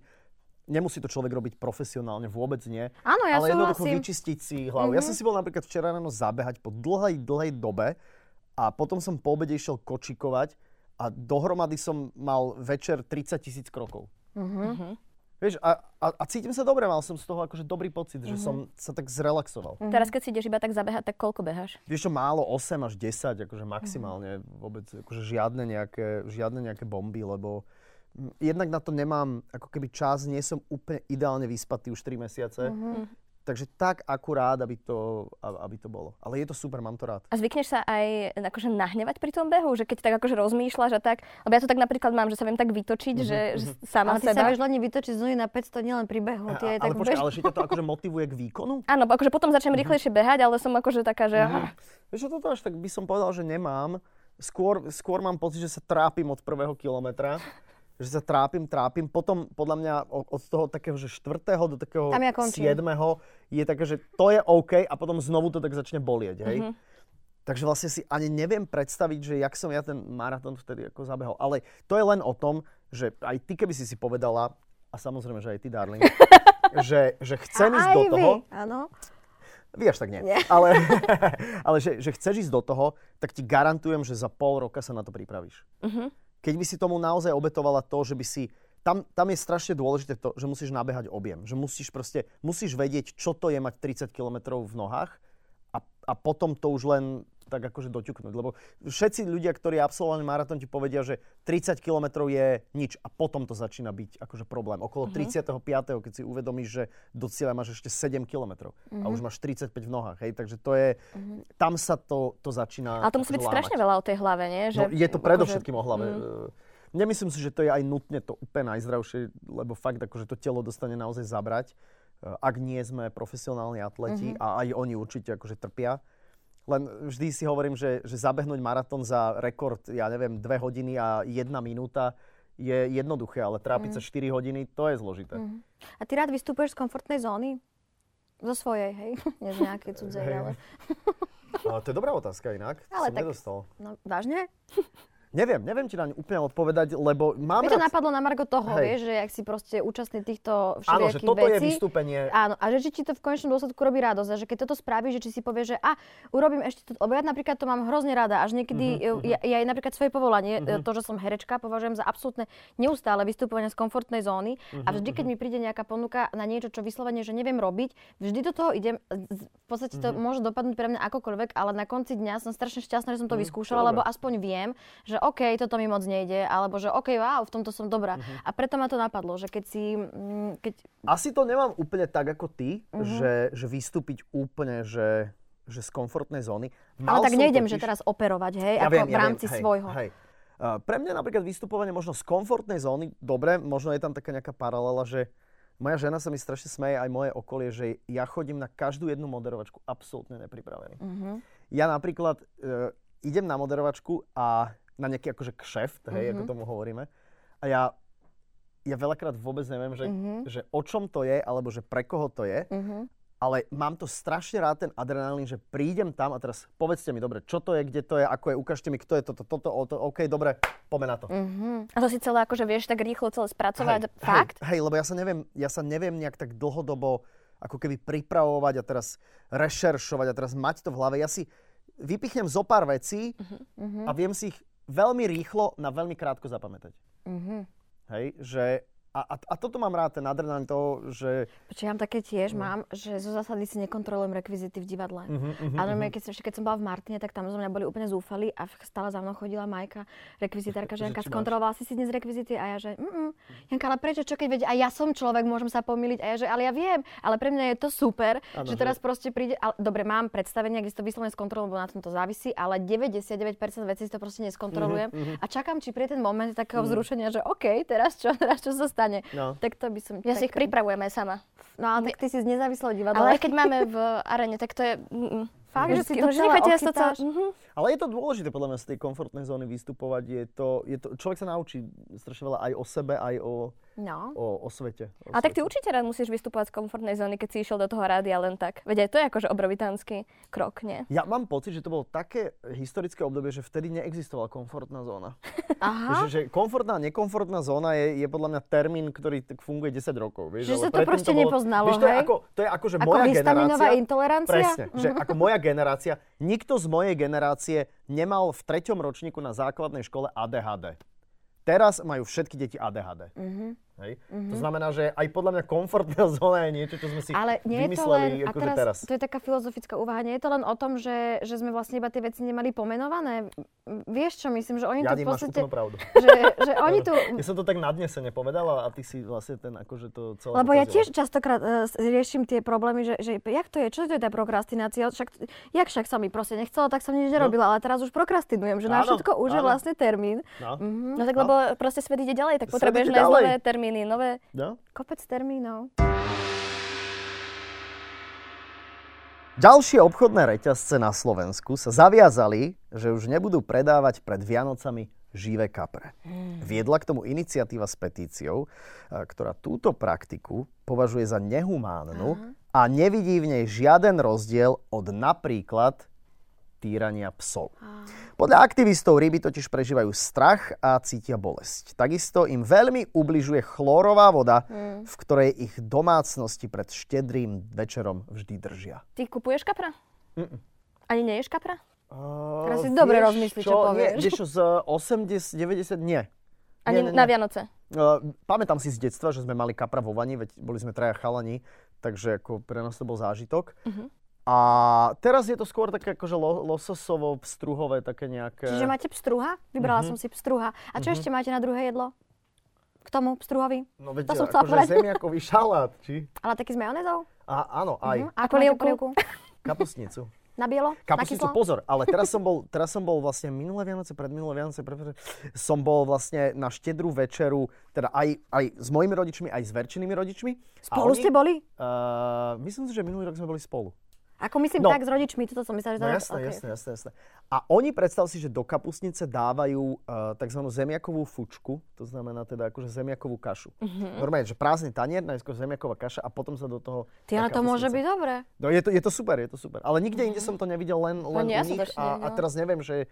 nemusí to človek robiť profesionálne, vôbec nie. Áno, ja ale jednoducho súhlasím. vyčistiť si hlavu. Ja som si bol napríklad včera ráno zabehať po dlhej, dlhej dobe a potom som po obede išiel kočikovať a dohromady som mal večer 30 tisíc krokov. Vieš, a, a, a cítim sa dobre, mal som z toho akože dobrý pocit, že som sa tak zrelaxoval. Teraz keď si ideš iba tak zabehať, tak koľko beháš? Vieš čo, málo 8 až 10, akože maximálne, vôbec akože žiadne nejaké, žiadne nejaké bomby, lebo jednak na to nemám ako keby čas, nie som úplne ideálne vyspatý už 3 mesiace. Takže tak akurát, aby to, aby to bolo. Ale je to super, mám to rád. A zvykneš sa aj akože nahnevať pri tom behu? Že keď tak akože rozmýšľaš a tak? Lebo ja to tak napríklad mám, že sa viem tak vytočiť, že, že sama Ale ty sa seba. vieš len vytočiť z nuly na 500 nielen pri behu. Ty aj tak ale počkaj, bež... ale že ťa to akože motivuje k výkonu? Áno, akože potom začnem rýchlejšie behať, ale som akože taká, že... aha. Vieš toto až tak by som povedal, že nemám. Skôr, skôr mám pocit, že sa trápim od prvého kilometra. Že sa trápim, trápim. Potom podľa mňa od toho takého, že štvrtého do takého Tam ja končím. siedmeho je také, že to je OK a potom znovu to tak začne bolieť, hej? Mhm. Takže vlastne si ani neviem predstaviť, že jak som ja ten maratón vtedy ako zabehol. Ale to je len o tom, že aj ty, keby si si povedala, a samozrejme, že aj ty, darling, že, že chcem ísť do vy, toho, Áno. vy až tak nie, ale, ale že, že chceš ísť do toho, tak ti garantujem, že za pol roka sa na to pripravíš. Keď by si tomu naozaj obetovala to, že by si... Tam, tam je strašne dôležité to, že musíš nabehať objem. Že musíš proste, musíš vedieť, čo to je mať 30 km v nohách a, a potom to už len tak akože doťuknúť. Lebo všetci ľudia, ktorí absolvovali maratón, ti povedia, že 30 km je nič a potom to začína byť akože problém. Okolo 35. keď si uvedomíš, že do cieľa máš ešte 7 km a už máš 35 v nohách. Hej? Takže to je, tam sa to, to začína Ale to musí byť akože strašne veľa o tej hlave, nie? No, je to akože- predovšetkým o hlave. Mm. Nemyslím si, že to je aj nutne to úplne najzdravšie, lebo fakt akože to telo dostane naozaj zabrať, ak nie sme profesionálni atleti Mhm. a aj oni určite akože trpia. Len vždy si hovorím, že, že zabehnúť maratón za rekord, ja neviem, 2 hodiny a 1 minúta je jednoduché, ale trápiť sa Mhm. 4 hodiny, to je zložité. A ty rád vystupuješ z komfortnej zóny? Zo svojej, hej? Nie z nejakej cudzej, ale... Ale to je dobrá otázka inak, Ale som tak- nedostal. No, vážne? Neviem, neviem ti na ňu úplne odpovedať, lebo mám Mi to rád- napadlo na Margo toho, Hej. vieš, že ak si proste účastný týchto Áno, že toto je vecí. vystúpenie. Áno, a že či ti to v konečnom dôsledku robí radosť a že keď toto spravíš, že či si povieš, že a urobím ešte to, lebo ja napríklad to mám hrozne rada, až niekedy, Mhm, ja, ja aj napríklad svoje povolanie, to, že som herečka, považujem za absolútne neustále vystupovanie z komfortnej zóny a Mhm, vždy, keď mi príde nejaká ponuka na niečo, čo vyslovene, že neviem robiť, vždy do toho idem, v podstate Mhm. to môže dopadnúť pre mňa akokoľvek, ale na konci dňa som strašne šťastná, že som to vyskúšala, Mhm, to je lebo aspoň viem, že OK, toto mi moc nejde, alebo že OK, wow, v tomto som dobrá. Mhm. A preto ma to napadlo, že keď si, mm, keď Asi to nemám úplne tak ako ty, Mhm. že, že vystúpiť úplne, že, že z komfortnej zóny. Ale tak nejdem, totiž- že teraz operovať, hej, Ja ako viem, v ja rámci viem, hej, svojho. Hej. Uh, pre mňa napríklad vystupovanie možno z komfortnej zóny, dobre, možno je tam taká nejaká paralela, že moja žena sa mi strašne smeje, aj moje okolie, že ja chodím na každú jednu moderovačku absolútne nepripravený. Mhm. Ja napríklad uh, idem na moderovačku a na nejaký akože kšeft, hej, Mhm. ako tomu hovoríme, a ja, ja veľakrát vôbec neviem, že, Mhm. že o čom to je, alebo že pre koho to je. Mhm. ale mám to strašne rád ten adrenalín, že prídem tam a teraz povedzte mi, dobre, čo to je, kde to je, ako je, ukážte mi, kto je toto, toto, toto, OK, dobre, poďme na to. Uh-huh. A to si celé akože vieš tak rýchlo celé spracovať, hej, fakt? Hej, hej, lebo ja sa neviem, ja sa neviem nejak tak dlhodobo ako keby pripravovať a teraz rešeršovať a teraz mať to v hlave. Ja si vypichnem zo pár vecí uh-huh. a viem si ich veľmi rýchlo na veľmi krátko zapamätať. Uh-huh. Hej, že a, a, a toto mám rád, ten adrenalín toho, že... Počkej, ja mám také tiež, no. mám, že zo zásady si nekontrolujem rekvizity v divadle. Uh-huh, uh-huh, a normálne, keď, som, keď som bola v Martine, tak tam zo mňa boli úplne zúfali a stále za mnou chodila Majka, rekvizitárka, že Janka, skontrolovala si si dnes rekvizity a ja, že mm, Janka, ale prečo, čo keď veď, a ja som človek, môžem sa pomýliť a ja, že ale ja viem, ale pre mňa je to super, ano, že teraz proste príde, ale, dobre, mám predstavenie, kde si to vyslovene skontrolujem, lebo na tom to závisí, ale 99% vecí si to proste neskontrolujem uh-huh, uh-huh. a čakám, či príde ten moment takého uh-huh. vzrušenia, že OK, teraz čo, teraz čo sa stane. No. Tak to by som... Ja tak... si ich pripravujem aj sama. No ale tak ty si z nezávislého divadla. Ale keď máme v arene, tak to je... Mm, Fakt, že si to celé to, mm-hmm. Ale je to dôležité podľa mňa z tej komfortnej zóny vystupovať. Je to, je to, človek sa naučí strašne veľa aj o sebe, aj o, no. o, o svete. O a svete. tak ty určite rád musíš vystupovať z komfortnej zóny, keď si išiel do toho rádia len tak. Veď aj to je akože obrovitánsky krok, nie? Ja mám pocit, že to bolo také historické obdobie, že vtedy neexistovala komfortná zóna. Aha. Že, že komfortná a nekomfortná zóna je, je podľa mňa termín, ktorý funguje 10 rokov. Vieš, že sa to proste to bolo, nepoznalo, vieš, to je ako, to je ako, že ako moja generácia... intolerancia? Presne, že ako moja generácia, nikto z mojej generácie nemal v treťom ročníku na základnej škole ADHD. Teraz majú všetky deti ADHD. Mm-hmm. Hej? Mm-hmm. To znamená, že aj podľa mňa komfortná zóna je niečo, čo sme si Ale nie vymysleli je to len, akože teraz, teraz. To je taká filozofická úvaha. Nie je to len o tom, že, že sme vlastne iba tie veci nemali pomenované. Vieš čo, myslím, že oni ja tu v podstate... pravdu. Že, že oni tu... Ja som to tak nadnesene povedala a ty si vlastne ten akože to celé Lebo ja tiež častokrát uh, riešim tie problémy, že, že jak to je, čo to je tá prokrastinácia? Však, jak však sa mi proste nechcelo, tak som nič no. nerobila, no. ale teraz už prokrastinujem, že na všetko už je vlastne termín. No. Mm-hmm. no tak lebo proste svet ide ďalej, tak potrebuješ nájsť nové termíny, nové... No. Kopec termínov. Ďalšie obchodné reťazce na Slovensku sa zaviazali, že už nebudú predávať pred Vianocami živé kapre. Hmm. Viedla k tomu iniciatíva s petíciou, ktorá túto praktiku považuje za nehumánnu a nevidí v nej žiaden rozdiel od napríklad týrania psov. Podľa aktivistov ryby totiž prežívajú strach a cítia bolesť. Takisto im veľmi ubližuje chlorová voda, mm. v ktorej ich domácnosti pred štedrým večerom vždy držia. Ty kupuješ kapra? Mm-mm. Ani neješ kapra? Uh, Teraz si dobre rozmyslíš, čo, čo povieš. Nie, vieš z 80, 90, nie. Ani nie, nie, nie. na Vianoce? Uh, pamätám si z detstva, že sme mali kapra vo vani, veď boli sme traja chalani, takže ako pre nás to bol zážitok. Uh-huh. A teraz je to skôr také akože lo, lososovo, pstruhové, také nejaké... Čiže máte pstruha? Vybrala mm-hmm. som si pstruha. A čo mm-hmm. ešte máte na druhé jedlo? K tomu pstruhovi? No veď, to som akože zemiakový šalát, či? Ale taký s majonézou? A, áno, aj. Uh-huh. A polievku? Kapustnicu. Na bielo? Kapustnicu, na pozor, ale teraz som bol, teraz som bol vlastne minulé Vianoce, pred minulé Vianoce, pred, som bol vlastne na štedrú večeru, teda aj, aj s mojimi rodičmi, aj s verčenými rodičmi. Spolu oni, ste boli? Uh, myslím si, že minulý rok sme boli spolu. Ako myslím no. tak s rodičmi, toto som myslela, že... No jasné, okay. jasné, jasné, jasné. A oni, predstav si, že do kapusnice dávajú uh, tzv. zemiakovú fučku, to znamená teda akože zemiakovú kašu. Mm-hmm. Normálne, že prázdny tanier, najskôr zemiaková kaša a potom sa do toho... Ty, ale to môže byť dobré. No je to, je to super, je to super. Ale nikde mm-hmm. inde som to nevidel, len, len no, u nich. A, a teraz neviem, že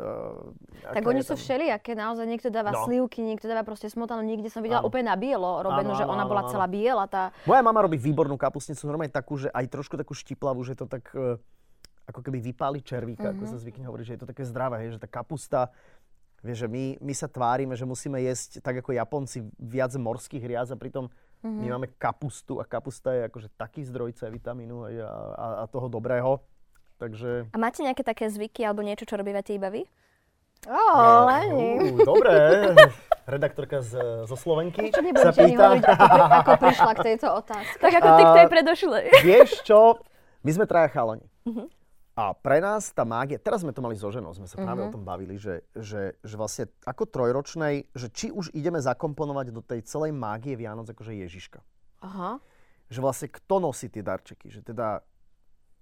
Uh, tak oni sú všelijaké, naozaj niekto dáva no. slivky, niekto dáva proste smotanú, niekde som videla áno. úplne na bielo robenú, áno, že ona áno, bola áno. celá biela. Tá... Moja mama robí výbornú kapustnicu, normálne takú, že aj trošku takú štiplavú, že to tak uh, ako keby vypáli červíka, mm-hmm. ako mhm. sa zvykne hovoriť, že je to také zdravé, hej, že tá kapusta, vieš, že my, my sa tvárime, že musíme jesť tak ako Japonci viac morských riaz a pritom mm-hmm. my máme kapustu a kapusta je akože taký zdroj C vitamínu a, a, a toho dobrého Takže... A máte nejaké také zvyky alebo niečo, čo robívate iba vy? Ó, oh, Leni. Uh, dobre. Redaktorka z, zo Slovenky Prečo sa pýta. Hovoriť, ako, ako prišla k tejto otázke? Tak ako ty k tej predošlej. Vieš čo? My sme traja chalani. Uh-huh. A pre nás tá mágia, teraz sme to mali so ženou, sme sa práve uh-huh. o tom bavili, že, že, že vlastne ako trojročnej, že či už ideme zakomponovať do tej celej mágie Vianoc akože Ježiška. Aha. Že vlastne kto nosí tie darčeky, že teda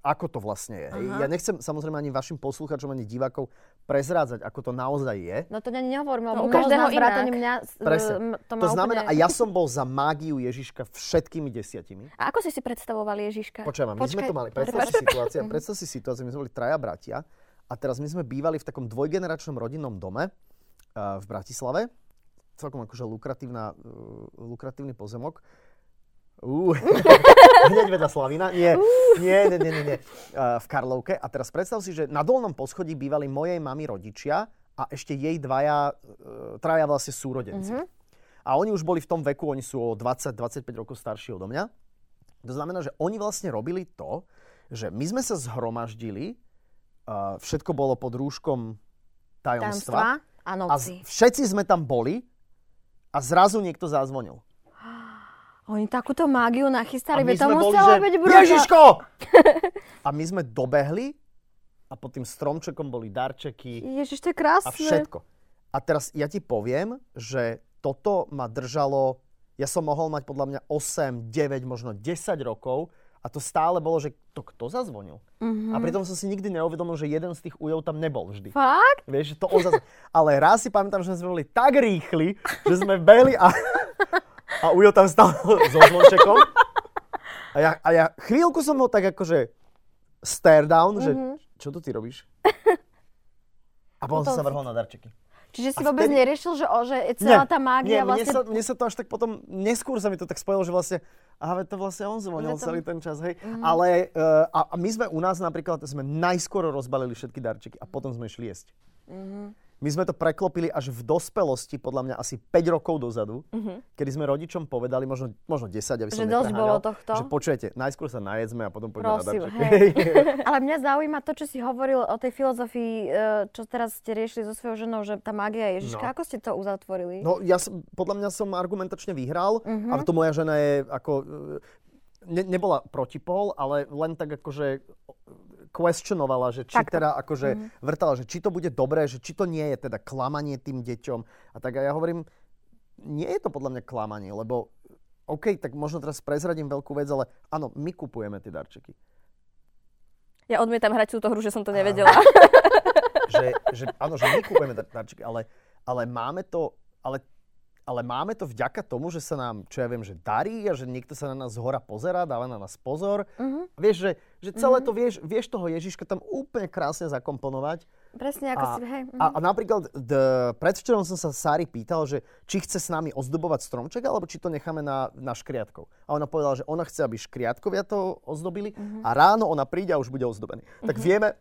ako to vlastne je. Hej. Ja nechcem samozrejme ani vašim posluchačom, ani divákov prezrádzať, ako to naozaj je. No to ani nehovorím, lebo No, u každého vrátane mňa Presne. to, To, znamená, úplne... a ja som bol za mágiu Ježiška všetkými desiatimi. A ako si si predstavoval Ježiška? Počujem, my sme to mali. Predstav si situácia, predstav si situáciu, my sme boli traja bratia a teraz my sme bývali v takom dvojgeneračnom rodinnom dome uh, v Bratislave. Celkom akože lukratívna, uh, lukratívny pozemok. Uh, hneď vedľa Slavina. Nie, nie, nie, nie, nie, nie. Uh, v Karlovke. A teraz predstav si, že na dolnom poschodí bývali mojej mamy rodičia a ešte jej dvaja, uh, traja vlastne súrodenci. A oni už boli v tom veku, oni sú o 20-25 rokov starší odo mňa. To znamená, že oni vlastne robili to, že my sme sa zhromaždili, uh, všetko bolo pod rúškom tajomstva, Tajomstva a a všetci sme tam boli a zrazu niekto zazvonil. Oni takúto mágiu nachystali, veď to že, byť brúda. Ježiško! a my sme dobehli a pod tým stromčekom boli darčeky Ježiš, to je krásne. a všetko. A teraz ja ti poviem, že toto ma držalo, ja som mohol mať podľa mňa 8, 9, možno 10 rokov a to stále bolo, že to kto zazvonil? Mhm. A pritom som si nikdy neuvedomil, že jeden z tých ujov tam nebol vždy. Fakt? Vieš, že to on zaz... Ale raz si pamätám, že sme boli tak rýchli, že sme behli a, a Ujo tam stal so zvončekom. A ja, a ja chvíľku som ho tak akože stare down, že čo tu ty robíš? A potom som sa vrhol na darčeky. Čiže si A vôbec vtedy- neriešil, že, o, že celá tá nie, mágia mne, vlastne... sa, mne sa to až tak potom, neskôr sa mi to tak spojilo, že vlastne, aha, to vlastne on zvonil to- celý ten čas, hej. Mhm. Ale, uh, a, a my sme u nás napríklad, sme najskôr rozbalili všetky darčeky a potom sme išli jesť. Mhm. My sme to preklopili až v dospelosti, podľa mňa asi 5 rokov dozadu, kedy sme rodičom povedali, možno, možno 10, aby som. Že dosť bolo tohto. Že počujete, najskôr sa najedzme a potom poďme Prosím, na darčeky. hej. Ale mňa zaujíma to, čo si hovoril o tej filozofii, e, čo teraz ste riešili so svojou ženou, že tá mágia je Ježiška. No. Ako ste to uzatvorili? No ja som, podľa mňa som argumentačne vyhral, Mhm. a to moja žena je ako, e, ne, nebola protipol, ale len tak akože questionovala, že či Takto. teda akože vrtala, že či to bude dobré, že či to nie je teda klamanie tým deťom. A tak a ja hovorím, nie je to podľa mňa klamanie, lebo OK, tak možno teraz prezradím veľkú vec, ale áno, my kupujeme tie darčeky. Ja odmietam hrať túto hru, že som to nevedela. že, že áno, že my kúpeme dar- darčeky, ale, ale máme to, ale, ale máme to vďaka tomu, že sa nám, čo ja viem, že darí a že niekto sa na nás z hora pozerá, dáva na nás pozor. Mhm. Vieš, že, že celé to vieš, vieš toho Ježiška tam úplne krásne zakomponovať. Presne ako A, si... Hej, mhm. a, a napríklad d, predvčerom som sa Sári pýtal, že či chce s nami ozdobovať stromček, alebo či to necháme na, na škriatkov. A ona povedala, že ona chce, aby škriatkovia to ozdobili Mhm. a ráno ona príde a už bude ozdobený. Tak vieme,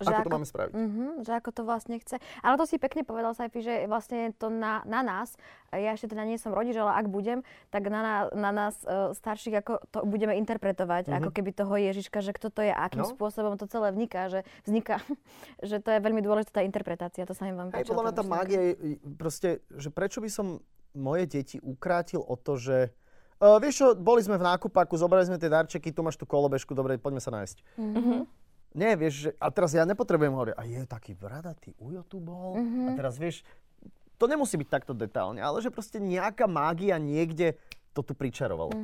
Že ako, to ako- máme spraviť. Mhm, že ako to vlastne chce. Ale to si pekne povedal, Saifi, že vlastne to na, na nás, ja ešte teda nie som rodič, ale ak budem, tak na, na, na nás uh, starších ako to budeme interpretovať, ako keby toho Ježiška, že kto to je, akým. No. spôsobom to celé vzniká, že vzniká, že to je veľmi dôležitá interpretácia, to sa mi vám Aj páčilo. podľa mňa tá mágia je proste, že prečo by som moje deti ukrátil o to, že uh, vieš čo, boli sme v nákupaku, zobrali sme tie darčeky, tu máš tú kolobežku, dobre, poďme sa nájsť. Nie, vieš, že, a teraz ja nepotrebujem hovoriť, a je taký bradatý ujo tu bol, a teraz vieš, to nemusí byť takto detálne, ale že proste nejaká mágia niekde to tu pričarovalo.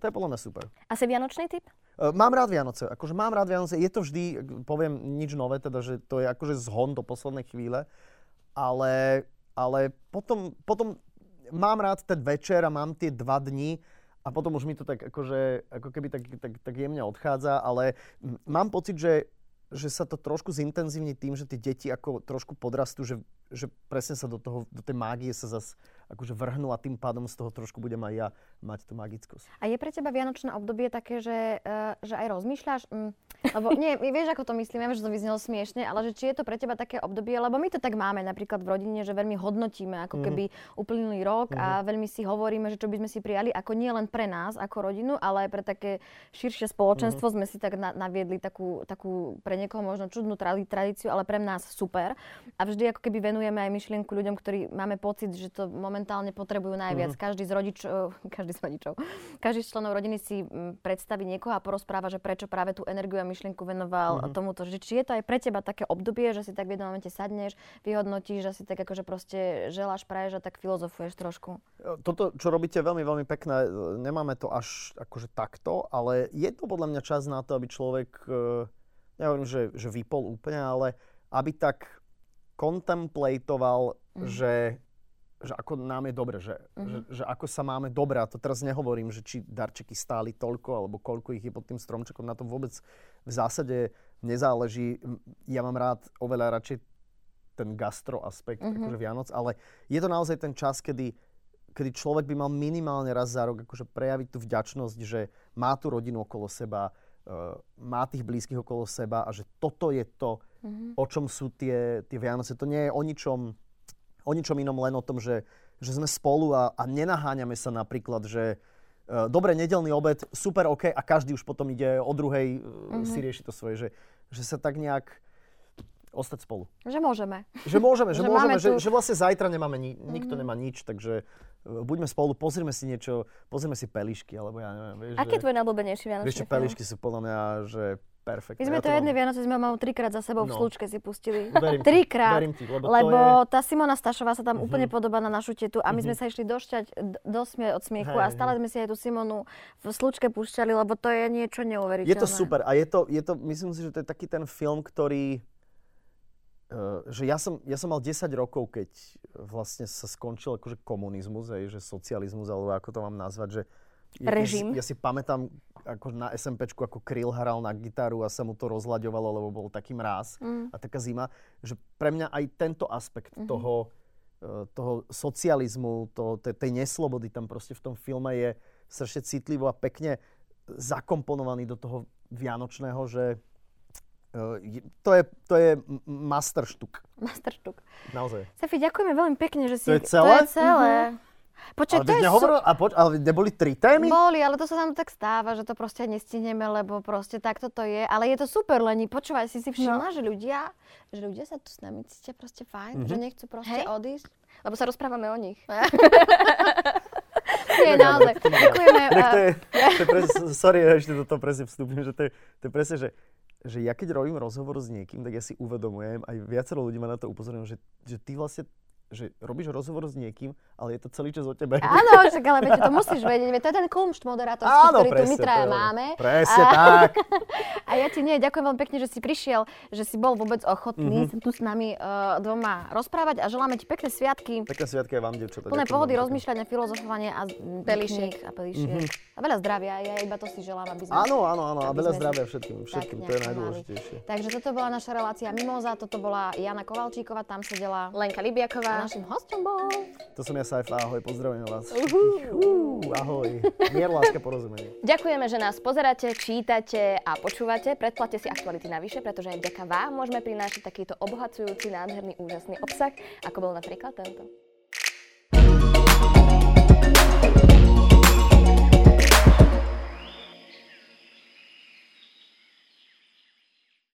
To je podľa mňa super. Asi vianočný typ? Uh, Mám rád Vianoce, akože mám rád Vianoce, je to vždy, poviem nič nové, teda, že to je akože zhon do poslednej chvíle, ale, ale potom, potom mám rád ten večer a mám tie dva dni a potom už mi to tak akože, ako keby tak, tak, tak jemne odchádza, ale mám pocit, že, že sa to trošku zintenzívni tým, že tie deti ako trošku podrastú, že, že presne sa do, toho, do tej mágie sa zase akože vrhnú a tým pádom z toho trošku budem aj ja mať tú magickosť. A je pre teba vianočné obdobie také, že, uh, že aj rozmýšľaš? Mm, lebo nie, vieš, ako to myslím, ja viem, že to vyznelo smiešne, ale že či je to pre teba také obdobie, lebo my to tak máme napríklad v rodine, že veľmi hodnotíme ako keby uplynulý rok a veľmi si hovoríme, že čo by sme si prijali, ako nie len pre nás, ako rodinu, ale aj pre také širšie spoločenstvo sme si tak na, naviedli takú, takú pre niekoho možno čudnú tradíciu, ale pre nás super. A vždy ako keby venujeme venujeme aj myšlienku ľuďom, ktorí máme pocit, že to momentálne potrebujú najviac. Mm-hmm. Každý z rodičov, každý z rodičov, každý z členov rodiny si predstaví niekoho a porozpráva, že prečo práve tú energiu a myšlienku venoval mm-hmm. tomuto. Že či je to aj pre teba také obdobie, že si tak v jednom momente sadneš, vyhodnotíš, že si tak akože proste želáš, praješ a tak filozofuješ trošku. Toto, čo robíte, veľmi, veľmi pekné. Nemáme to až akože takto, ale je to podľa mňa čas na to, aby človek, e, nehovorím, že, že vypol úplne, ale aby tak kontemplatoval, mm. že, že ako nám je dobre, že, mm. že, že ako sa máme dobre. A to teraz nehovorím, že či darčeky stáli toľko, alebo koľko ich je pod tým stromčekom. Na to vôbec v zásade nezáleží. Ja mám rád oveľa radšej ten gastro aspekt mm-hmm. akože Vianoc, ale je to naozaj ten čas, kedy kedy človek by mal minimálne raz za rok akože prejaviť tú vďačnosť, že má tú rodinu okolo seba, má tých blízkych okolo seba a že toto je to, mm-hmm. o čom sú tie, tie Vianoce. To nie je o ničom, o ničom inom, len o tom, že, že sme spolu a, a nenaháňame sa napríklad, že uh, dobre, nedelný obed, super, OK, a každý už potom ide o druhej, uh, mm-hmm. si rieši to svoje, že, že sa tak nejak ostať spolu. Že môžeme. Že môžeme, že, že môžeme, že, že vlastne zajtra nemáme, ni- nikto mm-hmm. nemá nič, takže uh, buďme spolu, pozrime si niečo, pozrime si pelišky, alebo ja neviem. Vieš, Aký je tvoj najblúbenejší vianočný Vieš, pelišky sú podľa mňa, že perfektné. My sme ja to jedné Vianoce sme mal trikrát za sebou no. v slučke si pustili. Verím trikrát. Verím ti, lebo, lebo je... tá Simona Stašová sa tam uh-huh. úplne podobá na našu tetu a my uh-huh. sme sa išli došťať, dosmiať od smiechu hey, a stále sme si aj tú Simonu v slučke púšťali, lebo to je niečo neuveriteľné. Je to super a je to, je to, myslím si, že to je taký ten film, ktorý že ja som, ja som mal 10 rokov, keď vlastne sa skončil akože komunizmus, aj, že socializmus, alebo ako to mám nazvať, že Režim. Ja, ja si pamätám, ako na SMPčku, ako Kryl hral na gitaru a sa mu to rozlaďovalo, lebo bol taký mráz mm. a taká zima, že pre mňa aj tento aspekt mm-hmm. toho, eh, toho socializmu, to, tej neslobody tam proste v tom filme je strašne citlivo a pekne zakomponovaný do toho vianočného, že to je, to je masterštuk. Masterštuk. Naozaj. Sefi, ďakujeme veľmi pekne, že si... To je celé? To je celé. Uh-huh. Počkej, ale to je nehovoril, sú... a poč- ale neboli tri témy? Boli, ale to sa nám tak stáva, že to proste nestihneme, lebo proste takto to je. Ale je to super, Leni. Počúvaj, si si všimla, no. že ľudia, že ľudia sa tu s nami cítia proste fajn, uh-huh. že nechcú proste Hej. odísť. Lebo sa rozprávame o nich. Nie, naozaj. Ďakujeme. To je, to je pres, sorry, ešte do toho presne vstúpim, že to je, to je presne, že že ja keď robím rozhovor s niekým, tak ja si uvedomujem, aj viacero ľudí ma na to upozorňujú, že, že ty vlastne že robíš rozhovor s niekým, ale je to celý čas o tebe. Áno, však ale viete, to musíš vedieť, to je ten kumšt moderátorský, Áno, ktorý presne, tu my traja máme. Presne a, tak. A ja ti nie, ďakujem veľmi pekne, že si prišiel, že si bol vôbec ochotný mm-hmm. tu s nami uh, dvoma rozprávať a želáme ti pekné sviatky. Pekné sviatky aj vám, devčatá. Plné pohody, rozmýšľania, filozofovanie a pelíšiek a pelíšiek. Mm-hmm. A veľa zdravia, ja iba to si želám, aby sme... Áno, áno, áno, a veľa zdravia všetkým, všetkým, to je najdôležitejšie. Takže toto bola naša relácia Mimoza, toto bola Jana Kovalčíková, tam sedela Lenka Libiaková. A našim hostom bol... To som ja Saifa, ahoj, pozdravujem vás. Uh, ahoj. Mier, láska, porozumenie. Ďakujeme, že nás pozeráte, čítate a počúvate. Predplatte si aktuality navyše, pretože aj vďaka vám môžeme prinášať takýto obohacujúci, nádherný, úžasný obsah, ako bol napríklad tento.